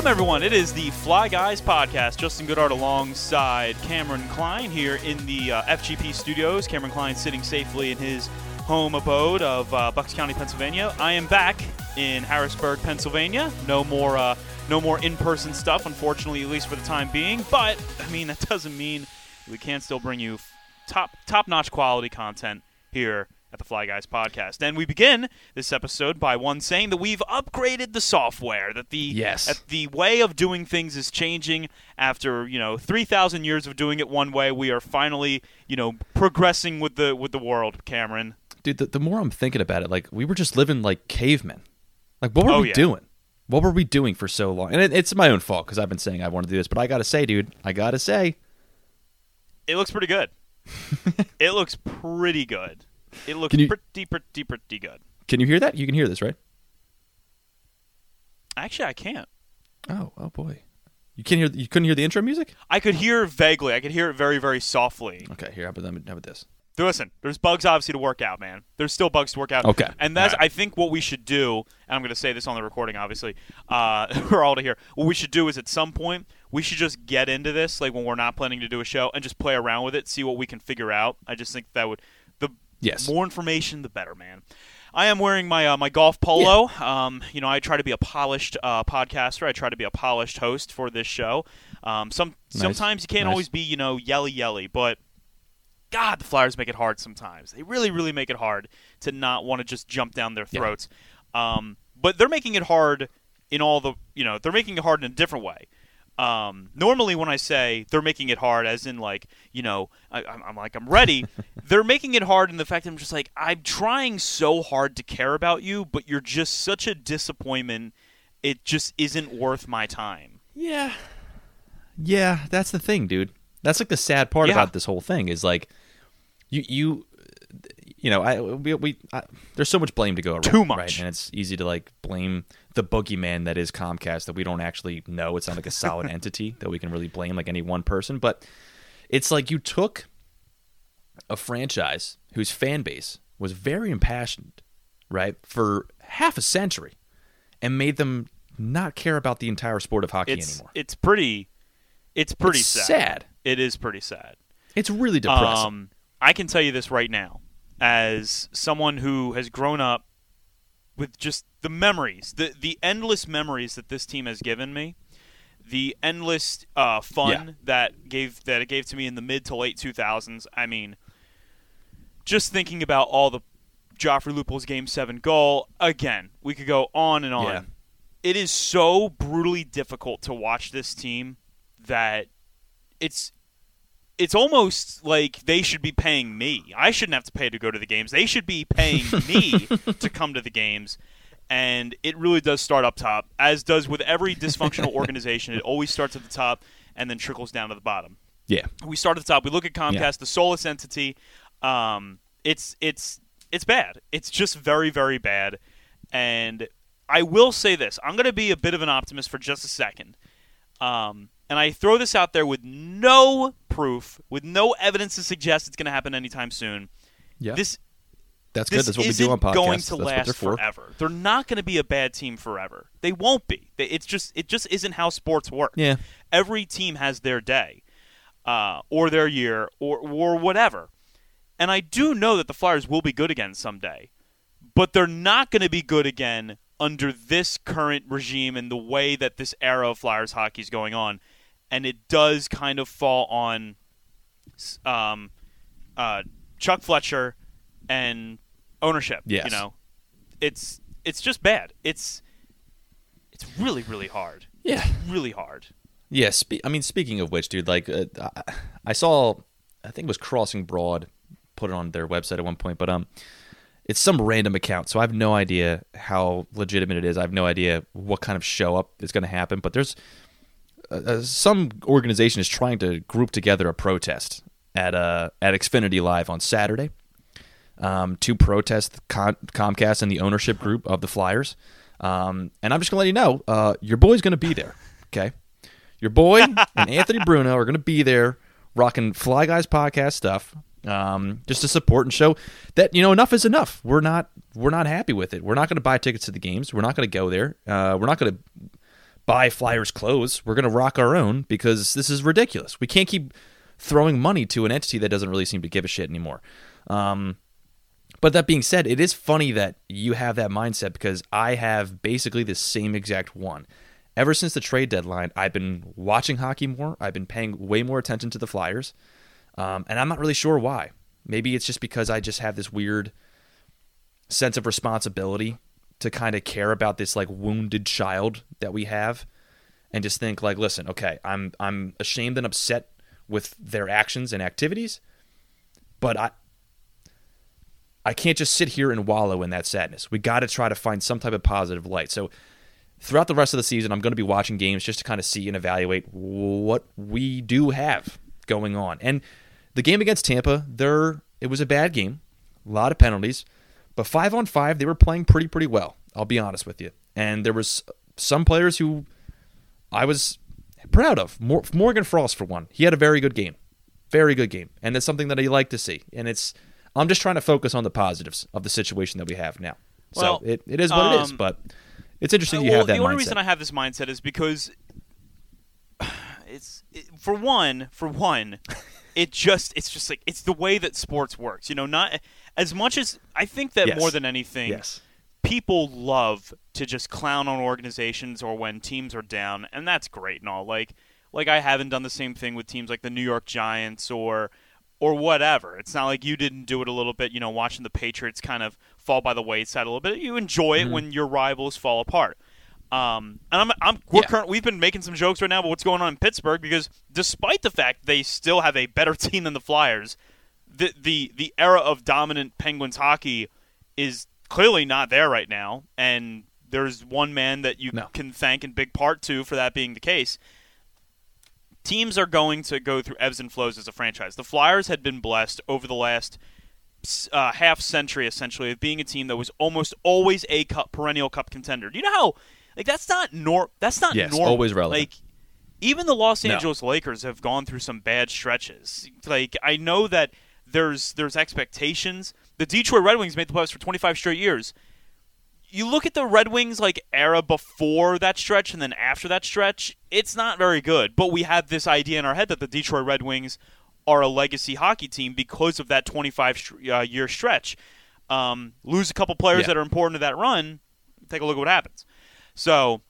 Welcome, everyone. It is the Fly Guys podcast. Justin Goodart alongside Cameron Klein here in the uh, FGP studios. Cameron Klein sitting safely in his home abode of uh, Bucks County, Pennsylvania. I am back in Harrisburg, Pennsylvania. No more, uh, no more in-person stuff, unfortunately, at least for the time being. But I mean, that doesn't mean we can't still bring you top, top-notch quality content here at the Fly Guys podcast. And we begin this episode by one saying that we've upgraded the software, that the Yes. that the way of doing things is changing after, you know, 3000 years of doing it one way. We are finally, you know, progressing with the with the world, Cameron. Dude, the, the more I'm thinking about it, like we were just living like cavemen. Like, what were Oh, we yeah. doing? What were we doing for so long? And it, it's my own fault because I've been saying I want to do this, but I gotta say, dude, I gotta say, It looks pretty good. it looks pretty good. It looks you- pretty pretty pretty good. can you hear that? You can hear this, right? Actually, I can't. Oh, oh boy, you can't hear. You couldn't hear the intro music? I could hear vaguely. I could hear it very very softly. Okay, here. How about, how about this? Listen, there's bugs obviously to work out, man. There's still bugs to work out. Okay. And that's right. I think what we should do, and I'm going to say this on the recording, obviously, uh, for all to hear. What we should do is at some point we should just get into this, like when we're not planning to do a show, and just play around with it, see what we can figure out. I just think that would Yes. more information, the better, man. I am wearing my uh, my golf polo. Um, you know, I try to be a polished uh, podcaster. I try to be a polished host for this show. Um, some Nice. sometimes you can't Nice. always be you know yelly yelly, but God, the Flyers make it hard sometimes. They really, really make it hard to not want to just jump down their Yeah. throats. Um, but they're making it hard in all the, you know, they're making it hard in a different way. Um, normally, when I say they're making it hard, as in like, you know, I, I'm, I'm like I'm ready, they're making it hard in the fact that I'm just like I'm trying so hard to care about you, but you're just such a disappointment. It just isn't worth my time. Yeah. Yeah, that's the thing, dude. That's like the sad part Yeah. about this whole thing is like you you you know, I we, we I, there's so much blame to go around, Too much. right? And it's easy to like blame the boogeyman that is Comcast that we don't actually know. It's not like a solid entity that we can really blame like any one person, but it's like you took a franchise whose fan base was very impassioned, right, for half a century and made them not care about the entire sport of hockey It's anymore. it's pretty, it's pretty It's sad. sad. It is pretty sad. It's really depressing. Um, I can tell you this right now, as someone who has grown up with just the memories, the the endless memories that this team has given me, the endless uh, fun Yeah. that gave that it gave to me in the mid to late two thousands. I mean, just thinking about all the Joffrey Lupul's Game Seven goal again. We could go on and on. Yeah. It is so brutally difficult to watch this team that it's it's almost like they should be paying me. I shouldn't have to pay to go to the games. They should be paying me to come to the games. And it really does start up top, as does with every dysfunctional organization. It always starts at the top and then trickles down to the bottom. yeah. We start at the top. We look at Comcast, Yeah. the soulless entity. Um, it's it's it's bad. It's just very very bad. And I will say this: I'm going to be a bit of an optimist for just a second. Um, and I throw this out there with no proof, with no evidence to suggest it's going to happen anytime soon. Yeah. This That's good. That's what we do on podcasts. going to That's last they're for. forever. They're not going to be a bad team forever. They won't be. It's just it just isn't how sports work. Yeah. Every team has their day, uh, or their year, or or whatever. And I do know that the Flyers will be good again someday, but they're not going to be good again under this current regime and the way that this era of Flyers hockey is going on. And it does kind of fall on um, uh, Chuck Fletcher and ownership. Yes. You know, it's it's just bad. It's it's really really hard. Yeah. Really hard. Yeah. Spe- I mean, speaking of which, dude, like uh, I- I saw, I think it was Crossing Broad put it on their website at one point, but um, it's some random account, so I have no idea how legitimate it is. I have no idea what kind of show up is going to happen, but there's uh, uh, some organization is trying to group together a protest at uh at Xfinity Live on Saturday um, to protest Con- Comcast and the ownership group of the Flyers. Um, and I'm just gonna let you know, uh, your boy's gonna be there. Okay, your boy and Anthony Bruno are gonna be there, rocking Fly Guys podcast stuff, um, just to support and show that you know enough is enough. We're not we're not happy with it. We're not gonna buy tickets to the games. We're not gonna go there. Uh, we're not gonna buy Flyers clothes. We're going to rock our own because this is ridiculous. We can't keep throwing money to an entity that doesn't really seem to give a shit anymore. Um, but that being said, it is funny that you have that mindset because I have basically the same exact one. Ever since the trade deadline, I've been watching hockey more. I've been paying way more attention to the Flyers. Um, and I'm not really sure why. Maybe it's just because I just have this weird sense of responsibility to kind of care about this like wounded child that we have and just think like listen okay i'm i'm ashamed and upset with their actions and activities but i i can't just sit here and wallow in that sadness. We got to try to find some type of positive light. So throughout the rest of the season i'm going to be watching games just to kind of see and evaluate what we do have going on. And the game against tampa there it was a bad game a lot of penalties but five on five, they were playing pretty, pretty well. I'll be honest with you. And there was some players who I was proud of. Morgan Frost, for one, he had a very good game, very good game, and it's something that I like to see. And it's I'm just trying to focus on the positives of the situation that we have now. Well, so it, it is what um, it is, um, but it's interesting you well, have that. The only mindset. reason I have this mindset is because it's it, for one, for one, it just it's just like it's the way that sports works. You know, not as much as I think that yes. more than anything, yes. people love to just clown on organizations or when teams are down, and that's great and all. Like, like I haven't done the same thing with teams like the New York Giants or or whatever. It's not like you didn't do it a little bit. You know, watching the Patriots kind of fall by the wayside a little bit. You enjoy it mm-hmm. when your rivals fall apart. Um, and I'm, I'm we're yeah. current, we've been making some jokes right now about what's going on in Pittsburgh because despite the fact they still have a better team than the Flyers, the the the era of dominant Penguins hockey is clearly not there right now, and there's one man that you no. can thank in big part to for that being the case. Teams are going to go through ebbs and flows as a franchise. The Flyers had been blessed over the last uh, half century, essentially, of being a team that was almost always a cup, perennial cup contender. Do you know how? Like that's not nor that's not yes, normal. always relevant. Like even the Los Angeles no. Lakers have gone through some bad stretches. Like I know that there's there's expectations. The Detroit Red Wings made the playoffs for 25 straight years. You look at the Red Wings like era before that stretch and then after that stretch, it's not very good. But we have this idea in our head that the Detroit Red Wings are a legacy hockey team because of that 25 uh, year stretch. Um, lose a couple players yeah. that are important to that run, take a look at what happens. So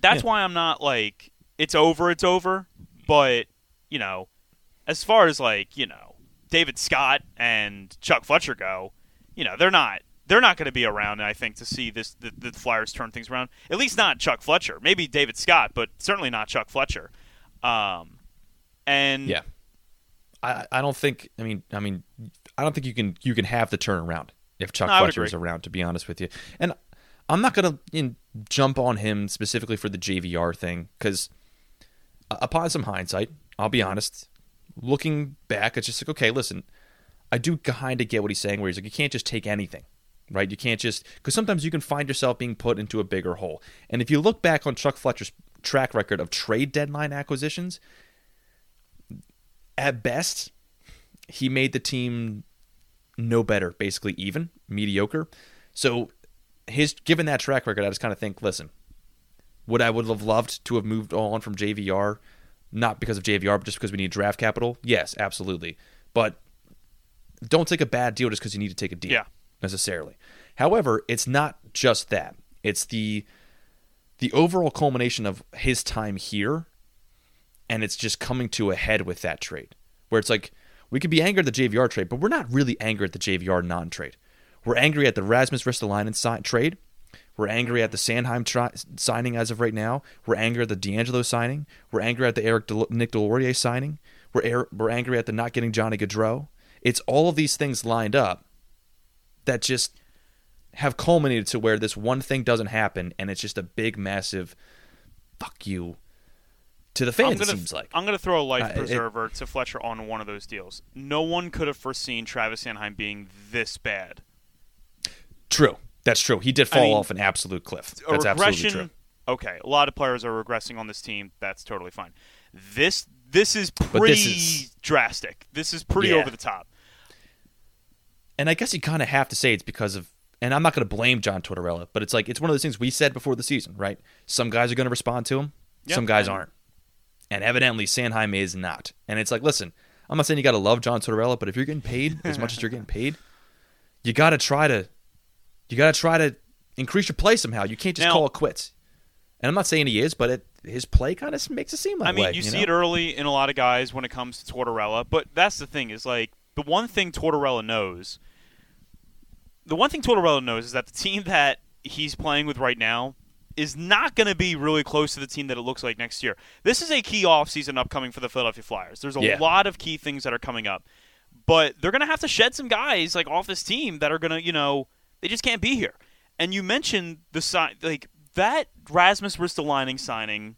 that's yeah. why I'm not like it's over, it's over. But you know, as far as like you know, David Scott and Chuck Fletcher go, you know, they're not they're not going to be around. I think to see this the, the, Flyers turn things around. At least not Chuck Fletcher. Maybe David Scott, but certainly not Chuck Fletcher. Um, and yeah, I I don't think. I mean, I mean, I don't think you can you can have the turnaround if Chuck no, Fletcher is around. To be honest with you, and I'm not going to you know, jump on him specifically for the JVR thing because uh, upon some hindsight, I'll be honest looking back, it's just like, okay, listen, I do kind of get what he's saying, where he's like, you can't just take anything, right? You can't just, because sometimes you can find yourself being put into a bigger hole. And if you look back on Chuck Fletcher's track record of trade deadline acquisitions, at best, he made the team no better, basically even, mediocre. So, his given that track record, I just kind of think, listen, would I would have loved to have moved on from JVR not because of JVR, but just because we need draft capital? Yes, absolutely. But don't take a bad deal just because you need to take a deal yeah. necessarily. However, it's not just that. It's the the overall culmination of his time here, and it's just coming to a head with that trade. Where it's like we could be angry at the JVR trade, but we're not really angry at the JVR non-trade. We're angry at the Rasmus Ristolainen trade we're angry at the Sanheim tri- signing as of right now. We're angry at the DeAngelo signing. We're angry at the Eric Del- Nick Deslauriers signing. We're er- we're angry at the not getting Johnny Gaudreau. It's all of these things lined up that just have culminated to where this one thing doesn't happen, and it's just a big, massive fuck you to the fans. Gonna, it seems like I'm going to throw a life uh, preserver it, to Fletcher on one of those deals. No one could have foreseen Travis Sanheim being this bad. True. That's true. He did fall I mean, off an absolute cliff. That's absolutely true. Okay, a lot of players are regressing on this team. That's totally fine. This this is pretty this is, drastic. This is pretty yeah. over the top. And I guess you kind of have to say it's because of and I'm not going to blame John Tortorella, but it's like it's one of those things we said before the season, right? Some guys are going to respond to him, Yep. some guys aren't, and evidently Sanheim is not. And it's like, listen, I'm not saying you got to love John Tortorella, but if you're getting paid as much as you're getting paid, you got to try to, you got to try to increase your play somehow. You can't just Now- call it quits. And I'm not saying he is, but it, his play kind of makes it seem like that I mean, way. you, see know? it early in a lot of guys when it comes to Tortorella, but that's the thing is like the one thing Tortorella knows. The one thing Tortorella knows is that the team that he's playing with right now is not going to be really close to the team that it looks like next year. This is a key offseason upcoming for the Philadelphia Flyers. There's a Yeah. lot of key things that are coming up. But they're going to have to shed some guys like off this team that are going to, you know, they just can't be here. And you mentioned the sign like that Rasmus Ristolainen signing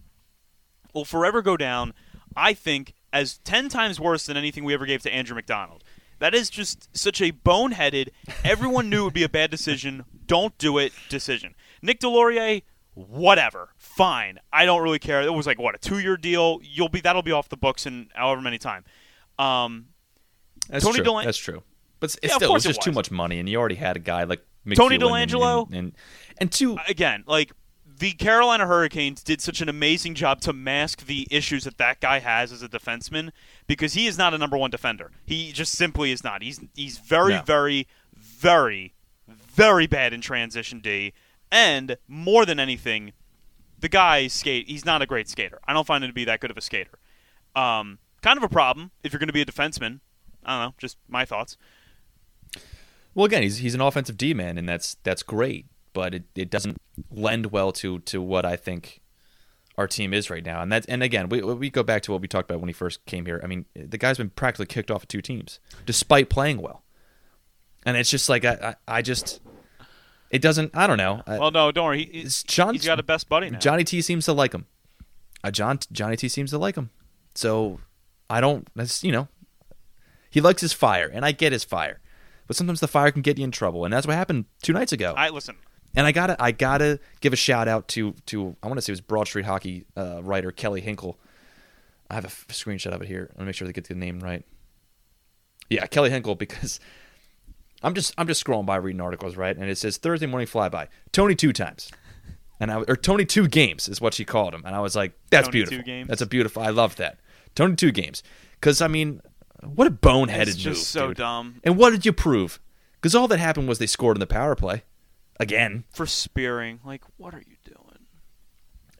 will forever go down, I think, as 10 times worse than anything we ever gave to Andrew MacDonald. That is just such a boneheaded, everyone knew it would be a bad decision, don't do it decision. Nick Deslauriers, whatever, fine. I don't really care. It was like, what, a two year deal? You'll be That'll be off the books in however many time. Um, That's Tony true. Delan- That's true. But it's Yeah, still, it was it just too much money, and you already had a guy like McEwen and- Delangelo? and, and, and two. again, like the Carolina Hurricanes did such an amazing job to mask the issues that that guy has as a defenseman because he is not a number one defender. He just simply is not. He's he's very No. very very very bad in transition D, and more than anything, the guy skate. He's not a great skater. I don't find him to be that good of a skater. Um, kind of a problem if you're going to be a defenseman. I don't know. Just my thoughts. Well, again, he's he's an offensive D man, and that's that's great, but it, it doesn't lend well to to what I think our team is right now. And that and again, we we go back to what we talked about when he first came here. I mean, the guy's been practically kicked off of two teams despite playing well, and it's just like I I, I just it doesn't. I don't know. Well, no, don't worry. He, John, he's got a best buddy now. Johnny T seems to like him. Uh, John Johnny T seems to like him. So I don't. That's you know, he likes his fire, and I get his fire, but sometimes the fire can get you in trouble, and that's what happened two nights ago. I listen. and I gotta I gotta give a shout out to to I want to say it was Broad Street Hockey uh, writer Kelly Hinkle. I have a f- screenshot of it here. I want to make sure to get the name right. Yeah, Kelly Hinkle because I'm just I'm just scrolling by reading articles right, and it says Thursday morning flyby Tony two times, and I or Tony two games is what she called him, and I was like that's Tony two beautiful. games? That's a beautiful. I love that Tony two games because I mean what a boneheaded It's just move, so dude. dumb. And what did you prove? Because all that happened was they scored in the power play again. for spearing. Like, what are you doing?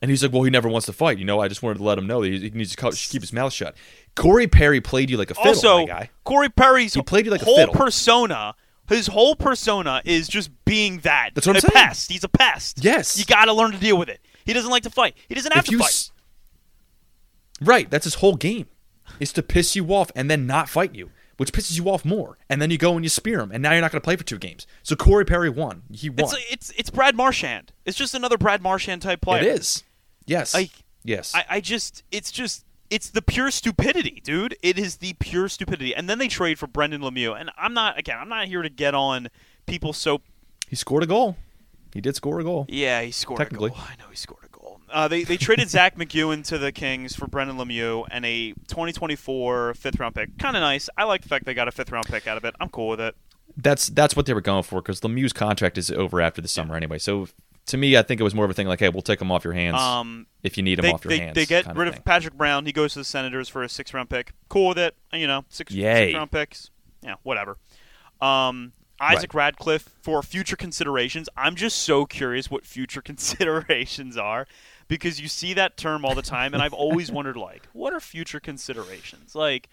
And he's like, well, he never wants to fight. You know, I just wanted to let him know that he needs to keep his mouth shut. Corey Perry played you like a fiddle, also, my guy. Corey Perry's He played you like a whole fiddle. persona, his whole persona is just being that. That's what I'm a saying. pest. He's a pest. Yes. You got to learn to deal with it. He doesn't like to fight. He doesn't have If to fight. s- right, that's his whole game, is to piss you off and then not fight you, which pisses you off more. And then you go and you spear him, and now you're not going to play for two games. So Corey Perry won. He won. it's it's it's Brad Marchand. It's just another Brad Marchand type player. it is. Yes. Like, yes. I, I just it's just it's the pure stupidity, dude. It is the pure stupidity. And then they trade for Brendan Lemieux. And I'm not again, I'm not here to get on people so he scored a goal. He did score a goal. Yeah, he scored Technically. a goal. Technically, I know he scored a goal. Uh, they they traded Zack MacEwen to the Kings for Brendan Lemieux and a 2024 fifth round pick. Kind of nice. I like the fact they got a fifth round pick out of it. I'm cool with it. That's that's what they were going for because Lemieux's contract is over after the summer anyway. So to me, I think it was more of a thing like, hey, we'll take him off your hands Um, if you need him they, off your they, hands. they get rid of, of. Patrick Brown. He goes to the Senators for a six round pick. Cool with it. You know, six, six round picks. Yeah, whatever. Um, Isaac Ratcliffe for future considerations. I'm just so curious what future considerations are because you see that term all the time, and I've always wondered, like, what are future considerations? Like,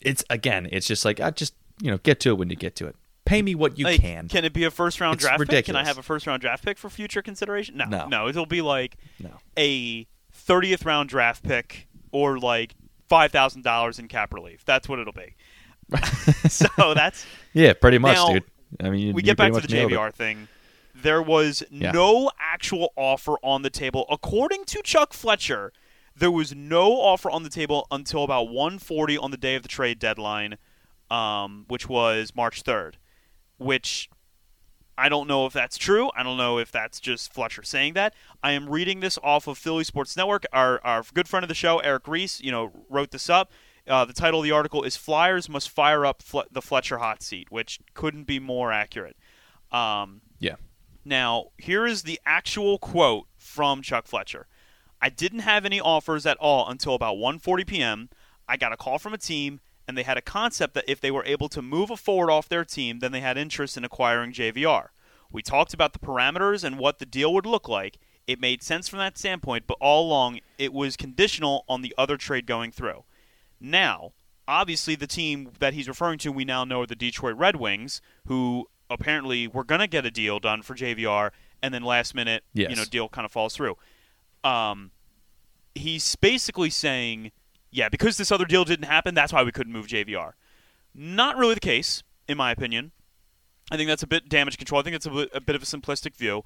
It's again, it's just like I just you know get to it when you get to it. Pay me what you like, can. it be a first round It's draft pick? Can I have a first round draft pick for future consideration? No, No. It'll be like No. a 30th round draft pick or like five thousand dollars in cap relief. That's what it'll be. so that's Yeah, pretty much, Now, dude. I mean, you, we get back to the much nailed it. JVR thing. There was Yeah. no actual offer on the table, according to Chuck Fletcher. There was no offer on the table until about 1:40 on the day of the trade deadline, um, which was March 3rd. Which I don't know if that's true. I don't know if that's just Fletcher saying that. I am reading this off of Philly Sports Network. Our, our good friend of the show, Eric Reese, you know, wrote this up. Uh, the title of the article is "Flyers must fire up Fle- the Fletcher hot seat," which couldn't be more accurate. Um, Yeah. Now, here is the actual quote from Chuck Fletcher. I didn't have any offers at all until about 1:40 p.m. I got a call from a team and they had a concept that if they were able to move a forward off their team, then they had interest in acquiring JVR. We talked about the parameters and what the deal would look like. It made sense from that standpoint, but all along it was conditional on the other trade going through. Now, obviously, the team that he's referring to, we now know are the Detroit Red Wings, who apparently we're going to get a deal done for JVR, and then last minute, Yes. you know, deal kind of falls through. Um, he's basically saying, yeah, because this other deal didn't happen, that's why we couldn't move JVR. Not really the case, in my opinion. I think that's a bit damage control. I think it's a, bit- a bit of a simplistic view.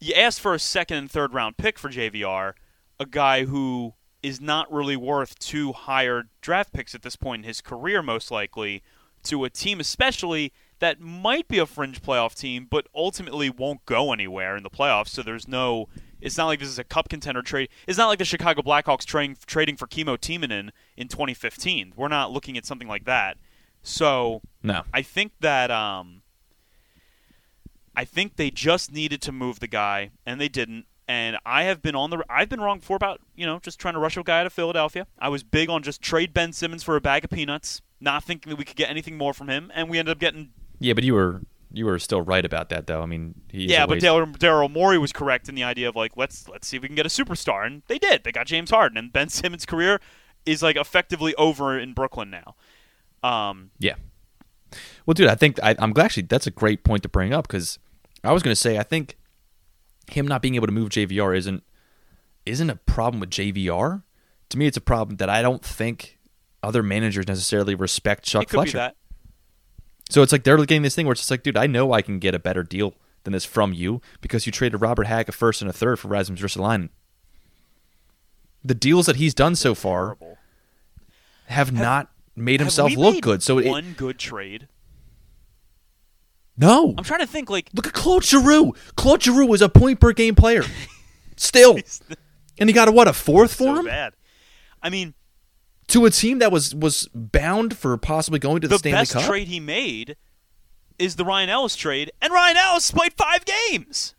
You asked for a second and third round pick for JVR, a guy who is not really worth two higher draft picks at this point in his career, most likely, to a team, especially that might be a fringe playoff team, but ultimately won't go anywhere in the playoffs. So there's no. It's not like this is a cup contender trade. It's not like the Chicago Blackhawks trading trading for Kimmo Timonen in 2015. We're not looking at something like that. So No. I think that um, I think they just needed to move the guy, and they didn't. And I have been on the I've been wrong before about you know just trying to rush a guy out of Philadelphia. I was big on just trade Ben Simmons for a bag of peanuts, not thinking that we could get anything more from him, and we ended up getting Yeah, but you were you were still right about that though. I mean, yeah. But Daryl Daryl Morey was correct in the idea of like let's let's see if we can get a superstar, and they did. They got James Harden, and Ben Simmons' career is like effectively over in Brooklyn now. Um, Yeah. Well, dude, I think I, I'm glad actually that's a great point to bring up because I was going to say I think him not being able to move JVR isn't isn't a problem with JVR. To me, it's a problem that I don't think other managers necessarily respect Chuck Fletcher. So it's like they're getting this thing where it's just like, dude, I know I can get a better deal than this from you because you traded Robert Hack a first and a third for Rasmus Ristolainen. The deals that he's done so far Horrible. have, not made Have himself look made good. So it, one good trade. no, I'm trying to think like Look at Claude Giroux. Claude Giroux was a point per game player. Still. And he got a what, a fourth for so him? bad. I mean, To a team that was was bound for possibly going to the, the Stanley best Cup. trade he made is the Ryan Ellis trade, and Ryan Ellis played five games.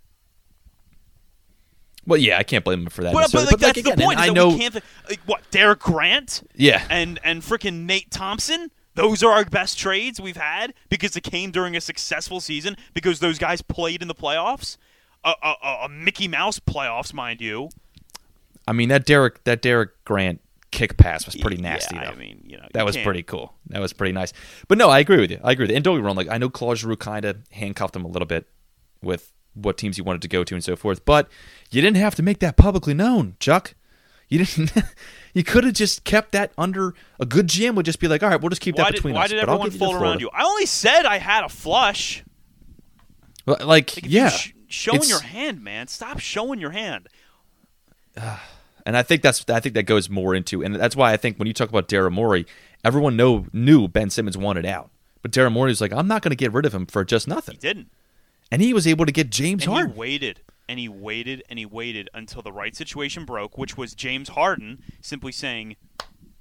Well, yeah, I can't blame him for that. But, but like that's again, the point. I know we can't th- like, what Derek Grant Yeah. and and freaking Nate Thompson. Those are our best trades we've had because it came during a successful season because those guys played in the playoffs, a- a Mickey Mouse playoffs, mind you. I mean that Derek that Derek Grant kick pass was pretty nasty Yeah, though. I mean, you know, that you was can't- pretty cool. That was pretty nice. But no, I agree with you. I agree with you. And don't get me wrong, like I know Claude Giroux kind of handcuffed him a little bit with what teams he wanted to go to and so forth. But you didn't have to make that publicly known, Chuck. You didn't. you could have just kept that under a good GM. Would just be like, all right, we'll just keep Why that did, between why us. did but I'll everyone fold around you? I only said I had a flush. Well, Like, Like, yeah, sh- showing your hand, man. Stop showing your hand. And I think that's I think that goes more into, and that's why I think when you talk about Daryl Morey, everyone know knew Ben Simmons wanted out, but Daryl Morey was like, I'm not going to get rid of him for just nothing, He didn't. and he was able to get James And Harden. he waited and he waited and he waited until the right situation broke, which was James Harden simply saying,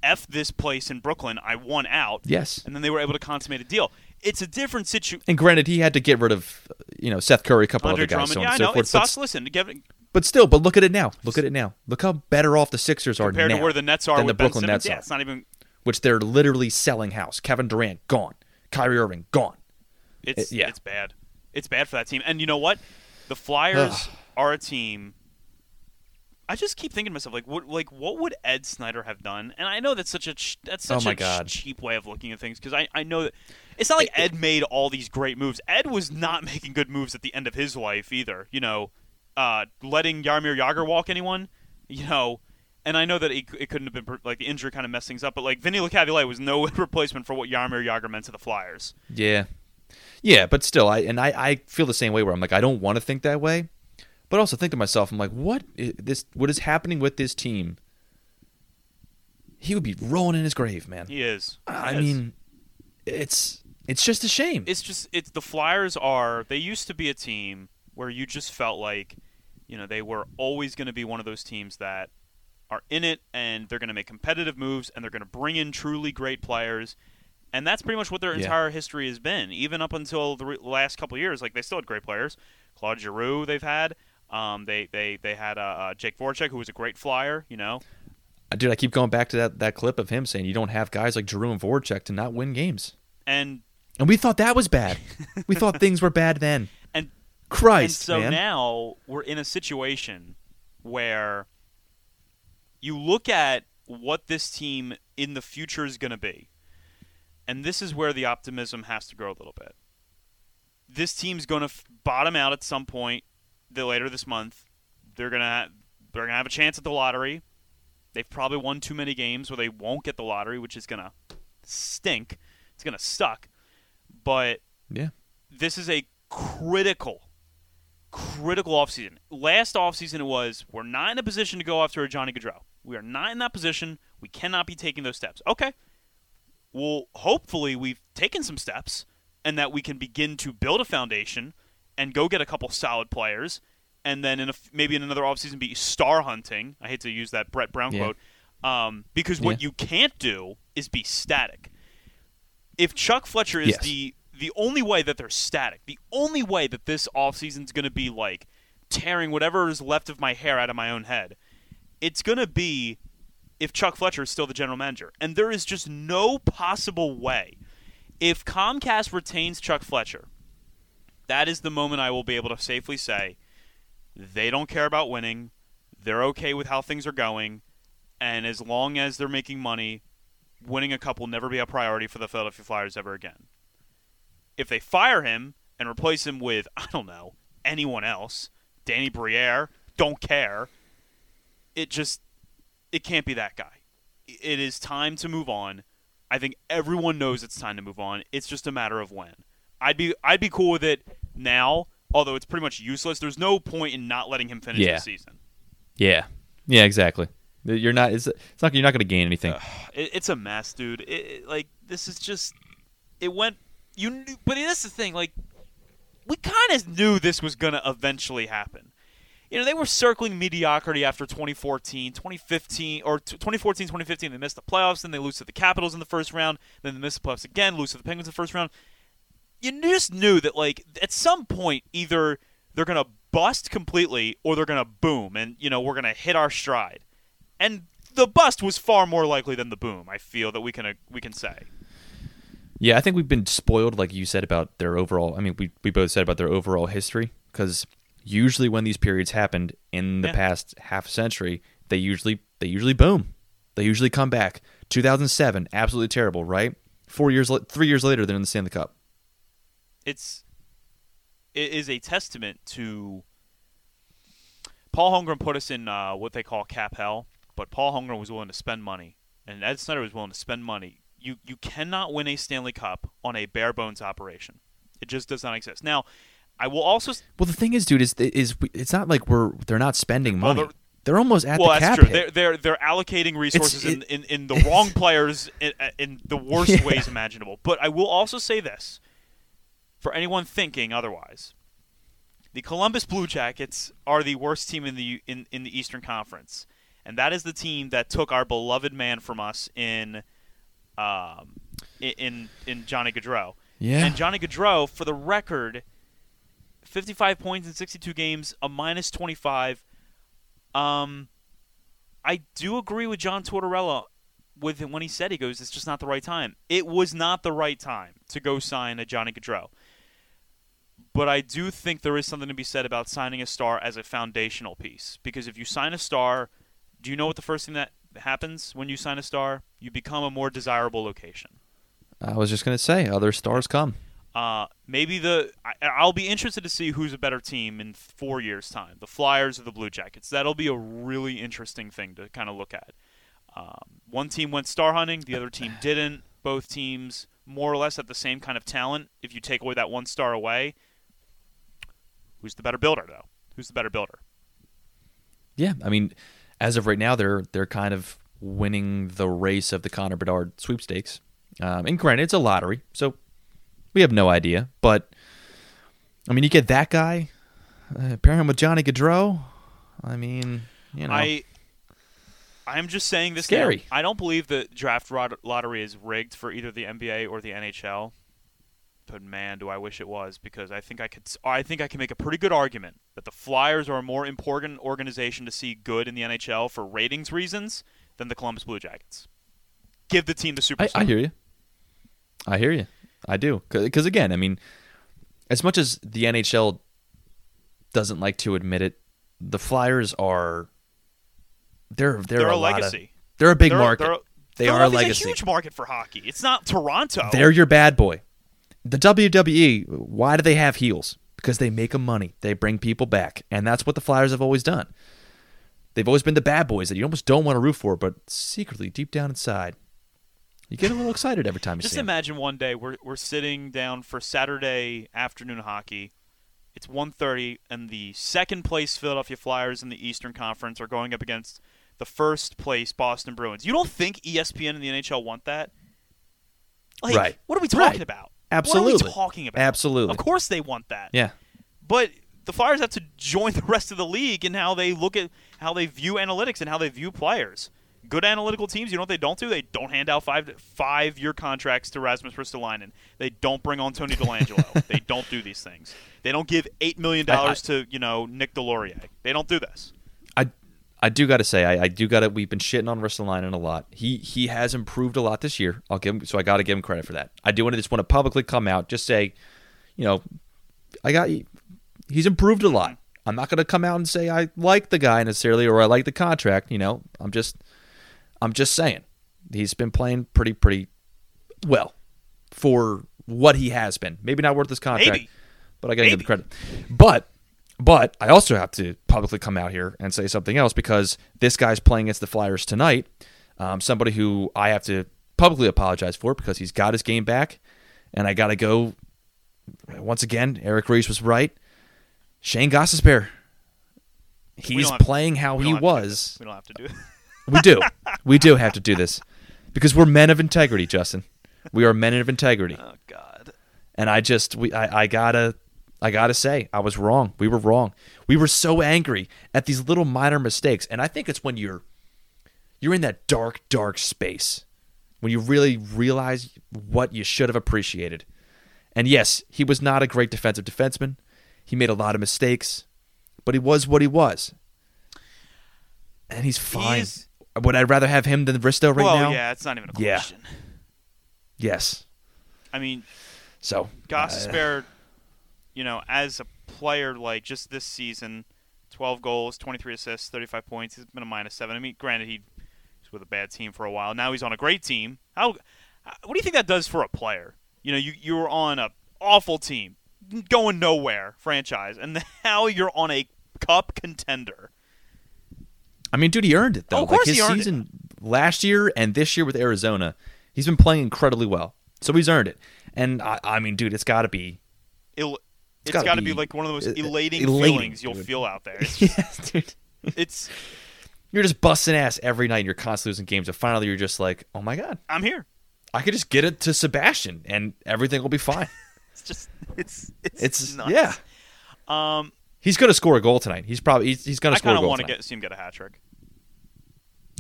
F this place in Brooklyn, I want out. Yes. And then they were able to consummate a deal. It's a different situation. And granted, he had to get rid of you know Seth Curry, a couple Andre other guys, Drummond, so on yeah, and so forth. Sucks. Listen, to give- but still, but look at it now. Look at it now. Look how better off the Sixers are compared to where the Nets are than the Brooklyn Nets yeah, are, it's not even. which they're literally selling house. Kevin Durant gone, Kyrie Irving gone. It's It- yeah. it's bad. It's bad for that team. And you know what? The Flyers are a team. I just keep thinking to myself, like, what, like, what would Ed Snider have done? And I know that's such a ch- that's Oh such my a ch- cheap way of looking at things because I, I know that it's not like Ed made all these great moves. Ed was not making good moves at the end of his life either. You know, uh, letting Jaromir Jagr walk anyone. You know, and I know that it, it couldn't have been like the injury kind of messed things up, but like Vinny Lecavalier was no replacement for what Jaromir Jagr meant to the Flyers. Yeah, yeah, but still, I and I, I feel the same way. Where I'm like, I don't want to think that way, but also think to myself, I'm like, what is this? What is happening with this team? He would be rolling in his grave, man. He is. I mean, it's it's just a shame. it's just it's the Flyers are they used to be a team where you just felt like you know they were always going to be one of those teams that are in it and they're going to make competitive moves and they're going to bring in truly great players And that's pretty much what their Yeah. entire history has been, even up until the re- last couple of years. Like they still had great players, Claude Giroux. They've had, um, they they they had uh, uh, Jake Voracek, who was a great flyer. You know, Uh, Dude, I keep going back to that, that clip of him saying you don't have guys like Giroux and Voracek to not win games. and And we thought that was bad. we thought things were bad then. Christ, and so man. now we're in a situation where you look at what this team in the future is going to be. And this is where the optimism has to grow a little bit. This team's going to f- bottom out at some point the later this month. They're going to they're going to have a chance at the lottery. They've probably won too many games where they won't get the lottery, which is going to stink. It's going to suck. But yeah. this is a critical, critical offseason. Last offseason it was we're not in a position to go after a Johnny Gaudreau. We are not in that position. We cannot be taking those steps. Okay. Well, hopefully we've taken some steps and that we can begin to build a foundation and go get a couple solid players and then in a, maybe in another offseason be star hunting. I hate to use that Brett Brown Yeah. quote. Um, because what Yeah. you can't do is be static if Chuck Fletcher is Yes. the the only way that they're static, the only way that this offseason is going to be like tearing whatever is left of my hair out of my own head, it's going to be if Chuck Fletcher is still the general manager. And there is just no possible way. If Comcast retains Chuck Fletcher, that is the moment I will be able to safely say they don't care about winning. They're okay with how things are going. And as long as they're making money, winning a cup will never be a priority for the Philadelphia Flyers ever again. If they fire him and replace him with, I don't know, anyone else, Danny Briere, don't care, it just, it can't be that guy. It is time to move on. I think everyone knows it's time to move on. It's just a matter of when. I'd be, I'd be cool with it now, although it's pretty much useless. There's no point in not letting him finish Yeah. the season. Yeah. Yeah, exactly. You're not it's, it's not you're not going to gain anything. It, it's a mess, dude. It, it- like this is just it went you knew, but that's the thing like we kind of knew this was going to eventually happen. You know, they were circling mediocrity after 2014, 2015 or t- 2014, 2015 they missed the playoffs, then they lose to the Capitals in the first round, then they missed the playoffs again, lose to the Penguins in the first round. You just knew that like at some point either they're going to bust completely or they're going to boom and you know, we're going to hit our stride and the bust was far more likely than the boom. I feel that we can uh, we can say. Yeah, I think we've been spoiled, like you said about their overall. I mean, we we both said about their overall history because usually when these periods happened in the Yeah. past half century, they usually they usually boom, they usually come back. 2007, absolutely terrible, right? Four years, three years later, they're in the Stanley Cup. It's it is a testament to Paul Holmgren put us in uh, what they call cap hell, but Paul Holmgren was willing to spend money, and Ed Snider was willing to spend money. You you cannot win a Stanley Cup on a bare bones operation. It just does not exist. Now, I will also Well, the thing is, dude, is is it's not like we're they're not spending Well, money. they're- They're almost at well, the that's cap true. hit. They're, they're they're allocating resources in, in, in the wrong players in, in the worst Yeah. ways imaginable. But I will also say this for anyone thinking otherwise: the Columbus Blue Jackets are the worst team in the in, in the Eastern Conference, and that is the team that took our beloved man from us in um in in, Johnny Gaudreau. Yeah. And Johnny Gaudreau, for the record, 55 points in 62 games, a minus 25. Um, I do agree with John Tortorella with when he said he goes, it's just not the right time. It was not the right time to go sign a Johnny Gaudreau. But I do think there is something to be said about signing a star as a foundational piece. Because if you sign a star, do you know what the first thing that happens when you sign a star? You become a more desirable location. I was just gonna say, other stars come. Uh, maybe the I, I'll be interested to see who's a better team in four years' time, the Flyers or the Blue Jackets. That'll be a really interesting thing to kind of look at. Um, one team went star hunting, the other team didn't. Both teams more or less have the same kind of talent. If you take away that one star away, who's the better builder though? Who's the better builder? Yeah, I mean, as of right now, they're they're kind of winning the race of the Connor Bedard sweepstakes. Um, and granted, it's a lottery, so we have no idea. But I mean, you get that guy, uh, pair him with Johnny Gaudreau. I mean, you know, I I'm just saying this. Scary. Now. I don't believe the draft rot- lottery is rigged for either the NBA or the NHL. But man, do I wish it was because I think I could. I think I can make a pretty good argument that the Flyers are a more important organization to see good in the NHL for ratings reasons than the Columbus Blue Jackets. Give the team the I, superstar. I hear you. I hear you. I do. Because again, I mean, as much as the NHL doesn't like to admit it, the Flyers are they're they're, They're a of- legacy. they're a big They're- market. they're- they are a legacy. a huge market for hockey. It's not Toronto. They're your bad boy. The WWE, why do they have heels? Because they make them money. They bring people back. And that's what the Flyers have always done. They've always been the bad boys that you almost don't want to root for, but secretly, deep down inside, you get a little excited every time you. Just see 'em. imagine one day we're we're sitting down for Saturday afternoon hockey. It's 1:30 and the second place Philadelphia Flyers in the Eastern Conference are going up against the first place Boston Bruins. You don't think ESPN and the NHL want that? Like, Right. what are we talking Right. about? Absolutely. What are we talking about? Absolutely. Of course they want that. Yeah. But the Flyers have to join the rest of the league in how they look at how they view analytics and how they view players. Good analytical teams, you know what they don't do? They don't hand out five five year contracts to Rasmus Ristolainen. They don't bring on Tony Delangelo. they don't do these things. They don't give eight million dollars to you know Nick Deslauriers. They don't do this. I do got to say I, I do got to. We've been shitting on Ristolainen a lot. He he has improved a lot this year. I'll give him so I got to give him credit for that. I do want to just want to publicly come out, just say, you know, I got he's improved a lot. I'm not going to come out and say I like the guy necessarily or I like the contract. You know, I'm just I'm just saying he's been playing pretty pretty well for what he has been. Maybe not worth his contract, Maybe. but I got to give him the credit. But but I also have to publicly come out here and say something else because this guy's playing against the Flyers tonight. Um, somebody who I have to publicly apologize for because he's got his game back, and I got to go. Once again, Eric Reese was right. Shayne Gostisbehere. He's playing how he don't have to do was. We don't have to do. This. We do. we do have to do this because we're men of integrity, Justin. We are men of integrity, Oh God. and I just we I, I gotta I gotta say I was wrong. We were wrong. We were so angry at these little minor mistakes, and I think it's when you're you're in that dark dark space when you really realize what you should have appreciated. And yes, he was not a great defensive defenseman. He made a lot of mistakes, but he was what he was. And he's fine. He's- Would I rather have him than Risto right well, now? yeah, it's not even a Yeah. question. Yes. I mean, So Goss uh, you know, as a player, like just this season, 12 goals, 23 assists, 35 points. He's been a minus seven. I mean, granted, he was with a bad team for a while. Now he's on a great team. How? What do you think that does for a player? You know, you you were on a awful team, going nowhere, franchise, and now you're on a cup contender. I mean, dude, he earned it though. Oh, of course like his he earned it. season last year and this year with Arizona, he's been playing incredibly well. So he's earned it. And I, I mean, dude, it's got to be. It's gotta be be like one of the most elating, elating, feelings you'll dude. feel out there. Yes, dude. it's You're just busting ass every night. and You're constantly losing games, and finally, you're just like, oh my god, I'm here. I could just get it to Sebastian, and everything will be fine. It's just it's it's, It's nuts. yeah. Um, He's gonna score a goal tonight. He's probably he's, he's gonna I score I kind of want to get see him get a hat trick.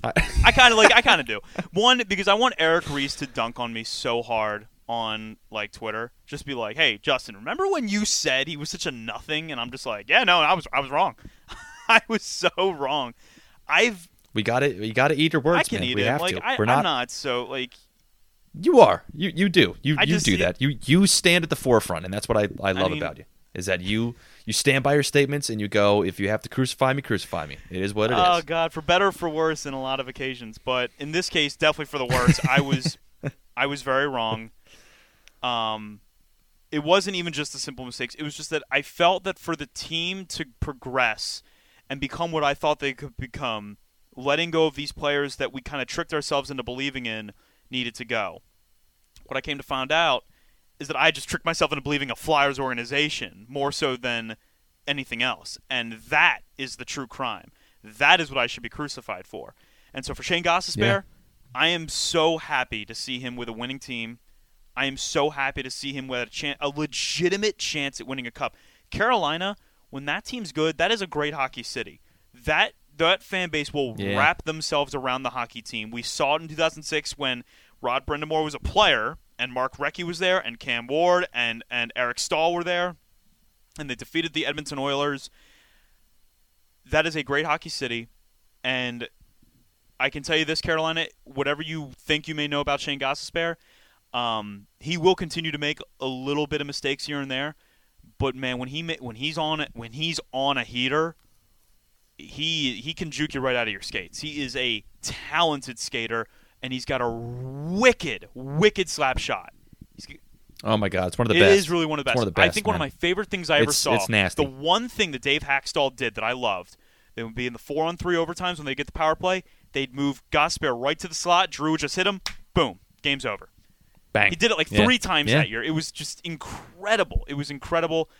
I- I kind of like. I kind of do. One because I want Eric Reese to dunk on me so hard on like Twitter. Just be like, "Hey, Justin, remember when you said he was such a nothing?" And I'm just like, "Yeah, no, I was. I was wrong. I was so wrong. I've. we got it. We got to eat your words, I can man. eat we it. have Like to. I, We're I'm not. not so like. You are. You you do. You I you do that. You you stand at the forefront, and that's what I, I love mean- about you. Is that you you stand by your statements and you go, if you have to crucify me, crucify me. It is what it oh, is. oh God, for better or for worse in a lot of occasions, but in this case, definitely for the worse. I was, I was very wrong. Um, it wasn't even just the simple mistakes. It was just that I felt that for the team to progress and become what I thought they could become, letting go of these players that we kind of tricked ourselves into believing in needed to go. What I came to find out is that I just tricked myself into believing a Flyers organization more so than anything else. And that is the true crime. That is what I should be crucified for. And so for Shayne Gostisbehere, Yeah. I am so happy to see him with a winning team. I am so happy to see him with a, chan- a legitimate chance at winning a cup. Carolina, when that team's good, that is a great hockey city. That that fan base will Yeah. wrap themselves around the hockey team. We saw it in 2006 when Rod Brind'Amour was a player and Mark Recchi was there and Cam Ward and and Eric Staal were there, and they defeated the Edmonton Oilers. That is a great hockey city, and I can tell you this, Carolina. Whatever you think you may know about Shayne Gostisbehere, um, he will continue to make a little bit of mistakes here and there. But man, when he when he's on when he's on a heater, he he can juke you right out of your skates. He is a talented skater, and he's got a wicked, wicked slap shot. He's, Oh my God, it's one of the it best. is really one of the best. one of the best I think one of my favorite things I ever saw. it's nasty. The one thing that Dave Hakstol did that I loved, they would be in the four on three overtimes when they get the power play. They'd move Gospel right to the slot. Drew would just hit him. Boom, game's over. Bang. He did it like Yeah. three times Yeah. that year. It was just incredible. It was incredible.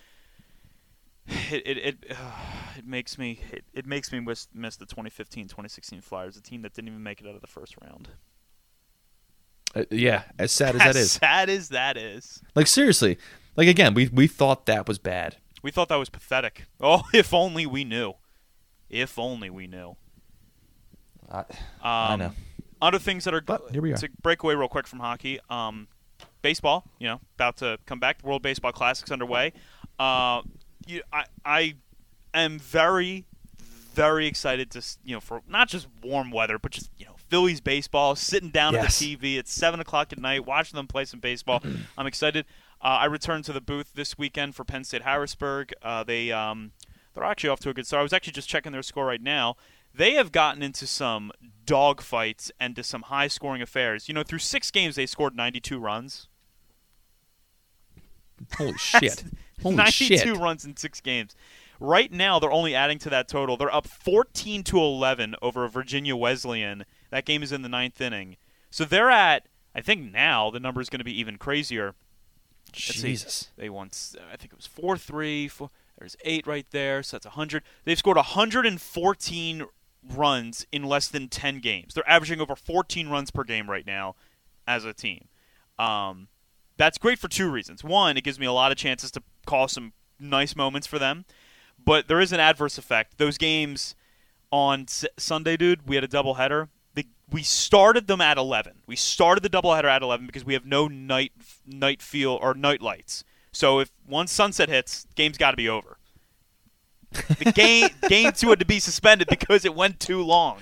It it it, it makes me it, it makes me miss, miss the 2015-2016 Flyers, a team that didn't even make it out of the first round. Uh, yeah, as sad as that as is. sad as that is, Like seriously, like again, we we thought that was bad. we thought that was pathetic. Oh, if only we knew. If only we knew. I, Um, I know. Other things that are But here we are. To break away real quick from hockey, um, baseball. You know, about to come back. The World Baseball Classic's underway. Uh, you, I, I am very, very excited to you know for not just warm weather, but just you know Phillies baseball. Sitting down Yes. at the TV at seven o'clock at night, watching them play some baseball. I'm excited. Uh, I returned to the booth this weekend for Penn State Harrisburg. Uh, they um, they're actually off to a good start. I was actually just checking their score right now. They have gotten into some dogfights and to some high scoring affairs. You know, through six games they scored 92 runs. Holy shit! Holy 92 shit! runs in six games. Right now, they're only adding to that total. They're up 14 to 11 over Virginia Wesleyan. That game is in the ninth inning. So they're at. I think now the number is going to be even crazier. Let's see. Jesus. They won. I think it was four three. Four, there's eight right there, so that's 100. They've scored 114 runs in less than 10 games. They're averaging over 14 runs per game right now as a team. Um, that's great for two reasons. One, it gives me a lot of chances to call some nice moments for them, but there is an adverse effect. Those games on S- Sunday, dude, we had a doubleheader. The, we started them at 11. We started the doubleheader at 11 because we have no night night feel or night lights. So if once sunset hits, game's got to be over. The game game two had to be suspended because it went too long.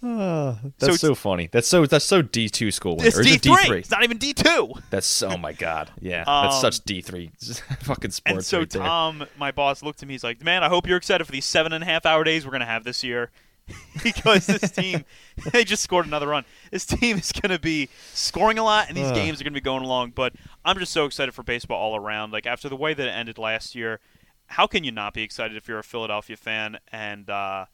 That's So so, funny. That's so that's so D two school. It's D three. It's not even D two. That's oh my god. Yeah, Um, that's such D three. Fucking sports. And so right there. Tom, my boss, looked at me. He's like, "Man, I hope you're excited for these seven and a half hour days we're gonna have this year." because this team, they just scored another run. This team is going to be scoring a lot, and these Ugh. games are going to be going along. But I'm just so excited for baseball all around. Like after the way that it ended last year, how can you not be excited if you're a Philadelphia fan? And uh,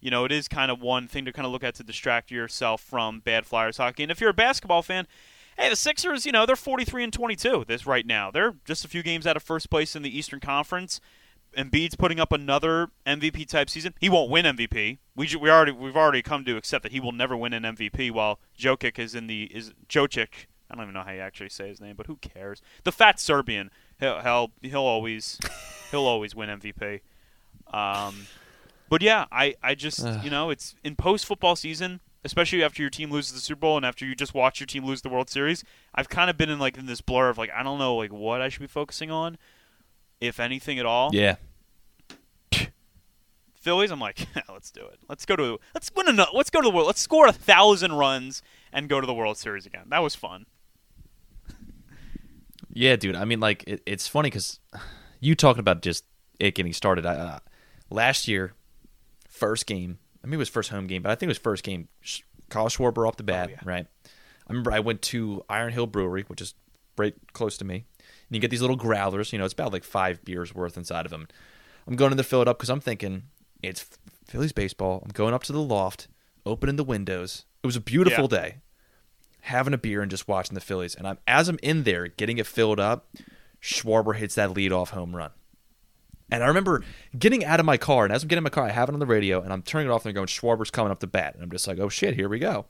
you know, it is kind of one thing to kind of look at to distract yourself from bad Flyers hockey. And if you're a basketball fan, hey, the Sixers, you know, they're 43 and 22 this right now. They're just a few games out of first place in the Eastern Conference. Embiid's putting up another MVP type season. He won't win MVP. We we already we've already come to accept that he will never win an MVP. While Jokic is in the is Jokic. I don't even know how you actually say his name, but who cares? The fat Serbian. He'll he'll, he'll always he'll always win MVP. Um, but yeah, I I just you know it's in post football season, especially after your team loses the Super Bowl and after you just watch your team lose the World Series. I've kind of been in like in this blur of like I don't know like what I should be focusing on, if anything at all. yeah. Phillies, I'm like, yeah, let's do it. Let's go to let's win another. Let's go to the world. Let's score a thousand runs and go to the World Series again. That was fun. Yeah, dude. I mean, like, it, it's funny because you talking about just it getting started. I, uh, last year, first game. I mean, it was first home game, but I think it was first game. Kyle Schwarber off the bat, Oh, yeah. right? I remember I went to Iron Hill Brewery, which is right close to me, and you get these little growlers. You know, it's about like five beers worth inside of them. I'm going in to fill it up because I'm thinking it's Phillies baseball. I'm going up to the loft, opening the windows. It was a beautiful Yeah. day having a beer and just watching the Phillies. And I'm as I'm in there getting it filled up, Schwarber hits that leadoff home run. And I remember getting out of my car, and as I'm getting in my car, I have it on the radio, and I'm turning it off, and they're going, Schwarber's coming up the bat. And I'm just like, oh shit, here we go.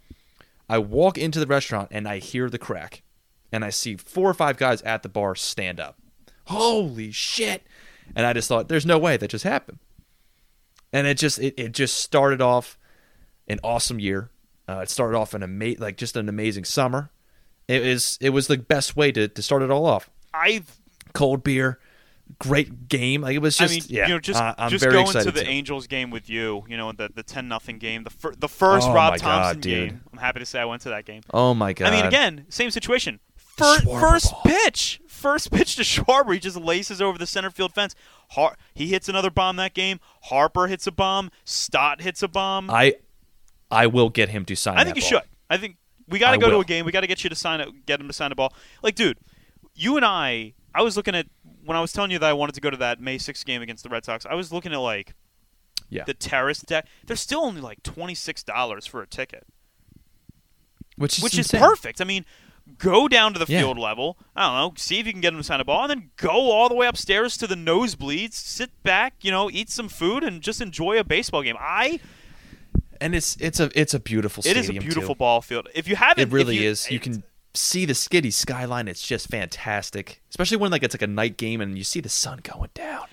I walk into the restaurant, and I hear the crack, and I see four or five guys at the bar stand up. Holy shit! And I just thought, there's no way that just happened. and it just it, it just started off an awesome year. Uh, it started off an ama- like just an amazing summer. It was it was the best way to, to start it all off. I've Cold beer, great game. Like it was just I mean, yeah. you know, just uh, just going to the too. Angels game with you, you know, the the ten nothing game, the fir- the first Oh Rob Thompson God, game. I'm happy to say I went to that game. Oh my god! I mean, again, same situation. Fir- first ball. pitch, first pitch to Schwarber. He just laces over the center field fence. Har- he hits another bomb that game. Harper hits a bomb. Stott hits a bomb. I I will get him to sign. I think you ball. should. I think we got to go to a game. We got to get you to sign it. Get him to sign a ball. Like, dude, you and I. I was looking at when I was telling you that I wanted to go to that May 6th game against the Red Sox. I was looking at like Yeah. the terrace deck. They're still only like twenty six dollars for a ticket, which is which insane. is perfect. I mean, go down to the Yeah. field level. I don't know. See if you can get him to sign a ball, and then go all the way upstairs to the nosebleeds. Sit back, you know, eat some food, and just enjoy a baseball game. I. and it's it's a it's a beautiful. It is a beautiful too. ball field. If you haven't, It really you, is. You can see the skiddy skyline. It's just fantastic, especially when like it's like a night game and you see the sun going down.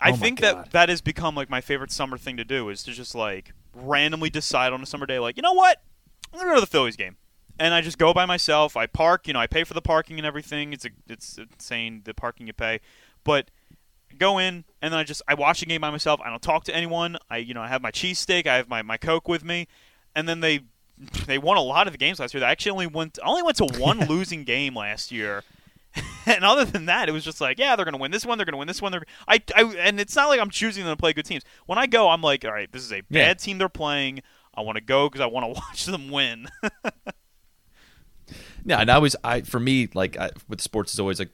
I Oh think that that has become like my favorite summer thing to do is to just like randomly decide on a summer day, like you know what, I'm gonna go to the Phillies game, and I just go by myself. I park, you know, I pay for the parking and everything. It's a, it's insane the parking you pay, but go in and then I just I watch the game by myself. I don't talk to anyone. I you know I have my cheesesteak, I have my my coke with me, and then they they won a lot of the games last year. They actually only went I only went to one losing game last year. and other than that, it was just like, yeah, they're going to win this one. They're going to win this one. They're, I, I, and it's not like I'm choosing them to play good teams. When I go, I'm like, all right, this is a bad Yeah. team they're playing. I want to go because I want to watch them win. Yeah, and I was I for me like I, with sports is always like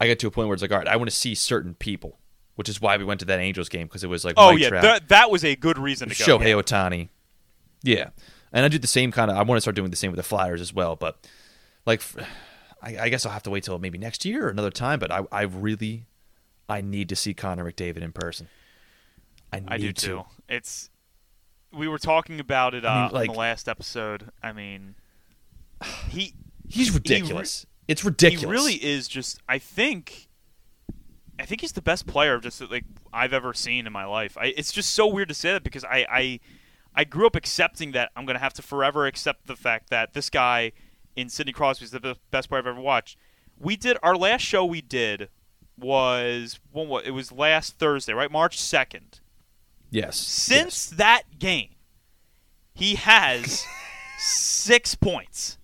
I get to a point where it's like all right, I want to see certain people, which is why we went to that Angels game because it was like oh Mike yeah, Trout, that, that was a good reason to go. Shohei Ohtani. Yeah, and I do the same kind of. I want to start doing the same with the Flyers as well, but like, I guess I'll have to wait till maybe next year or another time. But I, I really, I need to see Connor McDavid in person. I need I do to. too. It's we were talking about it uh, I mean, on like- the last episode. I mean, he He's ridiculous. It's ridiculous. He really is just. I think. I think he's the best player just like I've ever seen in my life. I, it's just so weird to say that because I, I, I grew up accepting that I'm going to have to forever accept the fact that this guy in Sidney Crosby is the best player I've ever watched. We did our last show we did was when what it was last Thursday, right? March second. yes. Since that game, he has six points.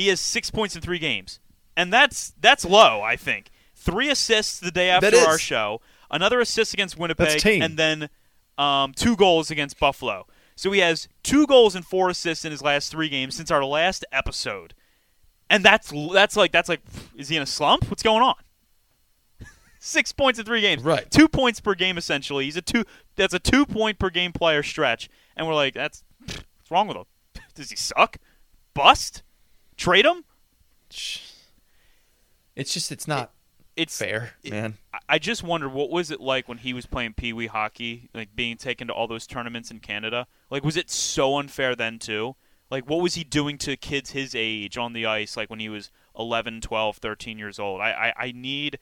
He has six points in three games, and that's that's low. I think three assists the day after our show, another assist against Winnipeg, and then um, two goals against Buffalo. So he has two goals and four assists in his last three games since our last episode, and that's that's like that's like is he in a slump? What's going on? Six points in three games. Right. Two points per game essentially. He's a two that's a two point per game player stretch. And we're like, that's what's wrong with him? Does he suck? Bust? Trade him? It's just it's not It's fair, it- man. I- I just wonder what was it like when he was playing pee wee hockey, like being taken to all those tournaments in Canada? Like was it so unfair then too? Like what was he doing to kids his age on the ice like when he was 11, 12, 13 years old? I I, I need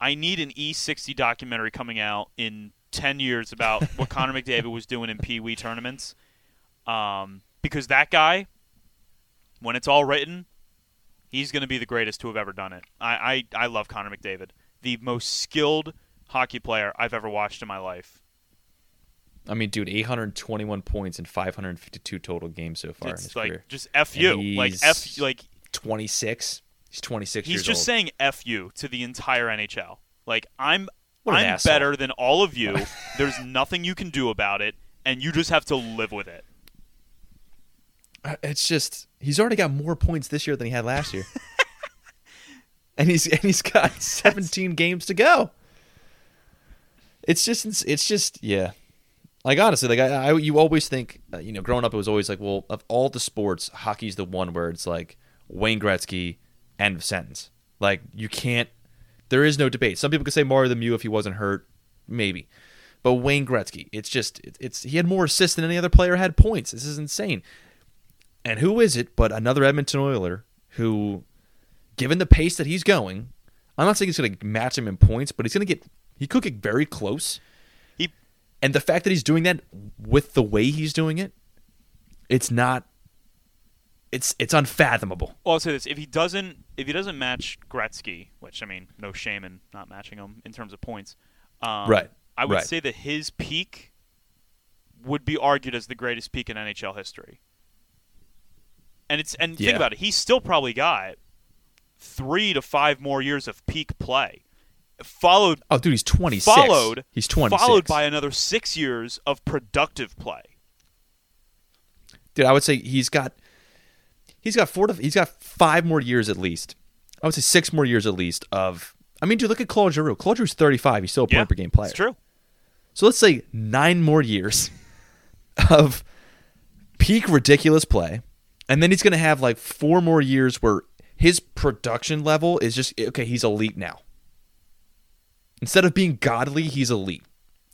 I need an E60 documentary coming out in 10 years about what Connor McDavid was doing in Pee Wee tournaments. Um, because that guy, when it's all written, he's going to be the greatest to have ever done it. I, I, I love Connor McDavid, the most skilled hockey player I've ever watched in my life. I mean, dude, 821 points in 552 total games so far in it's like career. just F you. Like he's F like 26. He's 26 he's just old. saying F you to the entire NHL. Like I'm I'm asshole. better than all of you. There's nothing you can do about it, and you just have to live with it. It's just he's already got more points this year than he had last year, and he's and he's got 17 games to go. It's just it's just yeah, like honestly, like I, I you always think uh, you know growing up it was always like well of all the sports hockey's the one where it's like Wayne Gretzky end of sentence like you can't there is no debate. Some people could say Mario Lemieux if he wasn't hurt, maybe. But Wayne Gretzky, it's just it's he had more assists than any other player had points. This is insane. And who is it but another Edmonton Oiler who, given the pace that he's going, I'm not saying he's going to match him in points, but he's going to get he could get very close. He And the fact that he's doing that with the way he's doing it, it's not it's it's unfathomable. Well, I'll say this: if he doesn't, if he doesn't match Gretzky, which I mean, no shame in not matching him in terms of points, um, Right, I would right. say that his peak would be argued as the greatest peak in NHL history. And it's and Yeah. think about it, he's still probably got three to five more years of peak play, followed Oh, dude, he's 26. followed He's 26. followed by another six years of productive play. dude. I would say he's got he's got four to he's got five more years at least. I would say six more years at least of. I mean, dude, look at Claude Giroux. Claude Giroux's 35. He's still a point Yeah, per game player. It's true. So let's say nine more years of peak ridiculous play, and then he's going to have like four more years where his production level is just okay. He's elite now. Instead of being godly, he's elite.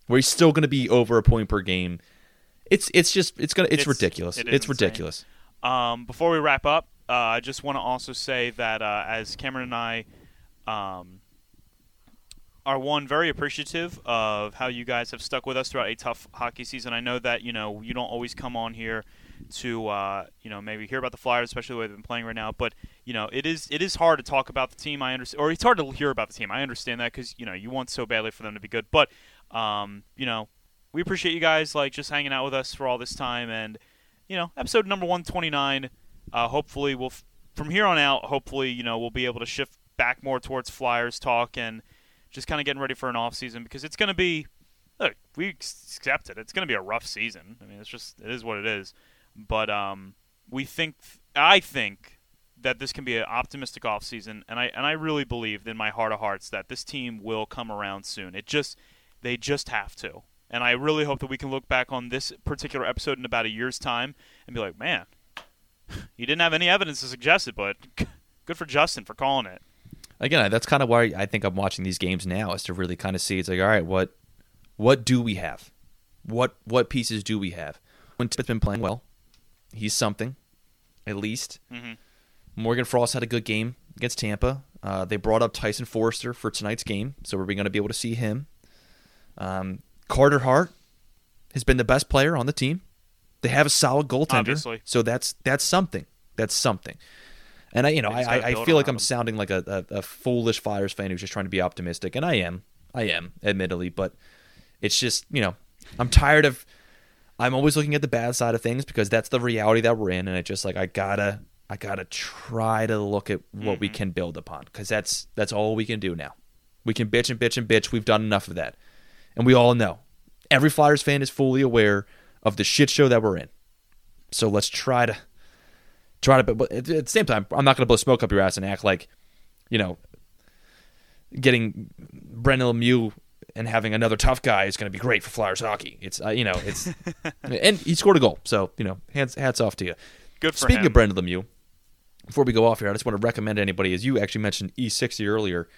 Where he's still going to be over a point per game. It's it's just it's gonna it's, It's- ridiculous. it it's insane. ridiculous. Um, before we wrap up, uh, I just want to also say that uh, as Cameron and I um, are one very appreciative of how you guys have stuck with us throughout a tough hockey season. I know that you know you don't always come on here to uh, you know maybe hear about the Flyers, especially the way they've been playing right now. But you know it is it is hard to talk about the team. I understand, or it's hard to hear about the team. I understand that because you know you want so badly for them to be good. But um, you know we appreciate you guys like just hanging out with us for all this time and you know, episode number 129. Uh, hopefully, we'll f- from here on out. Hopefully, you know, we'll be able to shift back more towards Flyers talk and just kind of getting ready for an off season because it's going to be. Look, we accept it. It's going to be a rough season. I mean, it's just it is what it is. But um, we think I think that this can be an optimistic off season, and I and I really believe in my heart of hearts that this team will come around soon. It just they just have to. And I really hope that we can look back on this particular episode in about a year's time and be like, man, you didn't have any evidence to suggest it, but good for Justin for calling it. Again, that's kind of why I think I'm watching these games now is to really kind of see. It's like, all right, what what do we have? What what pieces do we have? When Tipp's been playing well, he's something, at least. Mhm. Morgan Frost had a good game against Tampa. Uh, they brought up Tyson Foerster for tonight's game, so we're going to be able to see him. Um, Carter Hart has been the best player on the team. They have a solid goaltender, Obviously. so that's that's something. That's something. And I, you know, I, I, I feel like I'm him. sounding like a, a, a foolish Flyers fan who's just trying to be optimistic, and I am, I am, admittedly, but it's just you know, I'm tired of. I'm always looking at the bad side of things because that's the reality that we're in, and it's just like I gotta, I gotta try to look at what we mm-hmm. can build upon because that's that's all we can do now. We can bitch and bitch and bitch. We've done enough of that, and we all know. Every Flyers fan is fully aware of the shit show that we're in. So let's try to try to. But at the same time, I'm not going to blow smoke up your ass and act like, you know, getting Brendan Lemieux and having another tough guy is going to be great for Flyers hockey. It's uh, you know it's and he scored a goal, so you know hats hats off to you. Good for Speaking him. of Brendan Lemieux, before we go off here, I just want to recommend to anybody, as you actually mentioned E60 earlier.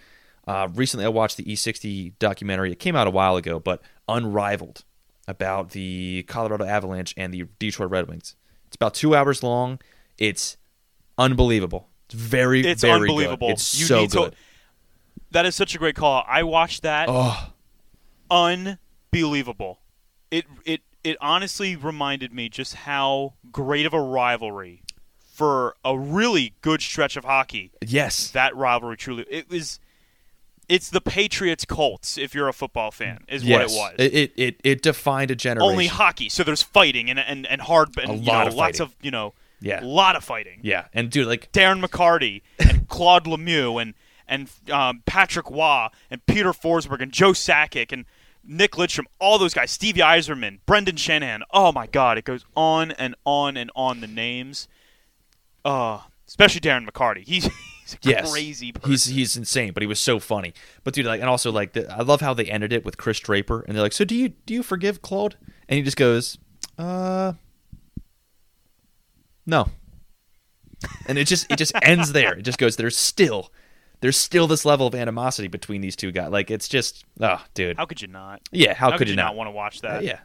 Uh, recently, I watched the E60 documentary. It came out a while ago, but Unrivaled about the Colorado Avalanche and the Detroit Red Wings. It's about two hours long. It's unbelievable. It's very, It's very unbelievable. Good. It's You so need to- good. That is such a great call. I watched that. Oh, Unbelievable. It it it honestly reminded me just how great of a rivalry for a really good stretch of hockey yes. that rivalry truly it was it's the Patriots Colts if you're a football fan is yes. what it was. It, it, it, defined a generation. Only hockey, so there's fighting and and, and hard and A you lot know, of lots of you know Yeah. a lot of fighting. Yeah. And, dude, like, Darren McCarty and Claude Lemieux and and um, Patrick Roy and Peter Forsberg and Joe Sakic and Nick Lidstrom, all those guys, Stevie Yzerman, Brendan Shanahan. Oh my God, it goes on and on and on. The names, uh, especially Darren McCarty. He's, he's a yes. crazy person. He's he's insane, but he was so funny. But dude, like, and also like, the, I love how they ended it with Chris Draper, and they're like, "So do you do you forgive Claude?" And he just goes, "Uh, no." And it just it just ends there. It just goes. There's still there's still this level of animosity between these two guys. Like it's just, oh, dude. How could you not? yeah, how, could, you not, not? want to watch Uh, that? yeah.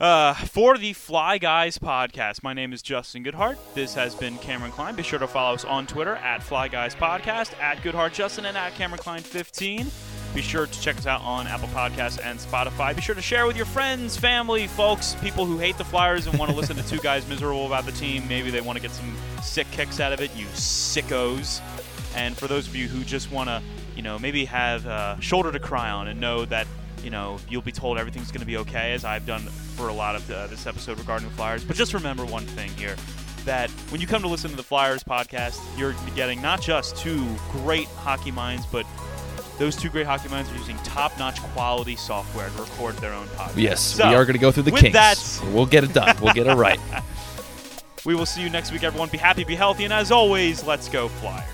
Uh, for the Fly Guys podcast, my name is Justin Goodhart. This has been Cameron Klein. Be sure to follow us on Twitter at Fly Guys Podcast, at Goodhart Justin, and at Cameron Klein 15. Be sure to check us out on Apple Podcasts and Spotify. Be sure to share with your friends, family, folks, people who hate the Flyers and want to listen to two guys miserable about the team. Maybe they want to get some sick kicks out of it, you sickos. And for those of you who just want to, you know, maybe have a shoulder to cry on and know that, you know, you'll be told everything's going to be okay, as I've done for a lot of uh, this episode regarding the Flyers. But just remember one thing here that when you come to listen to the Flyers podcast, you're getting not just two great hockey minds, but those two great hockey minds are using top-notch quality software to record their own podcast. Yes, So, we are going to go through the kinks. that- We'll get it done. We'll get it right. We will see you next week, everyone. Be happy, be healthy, and as always, let's go Flyers.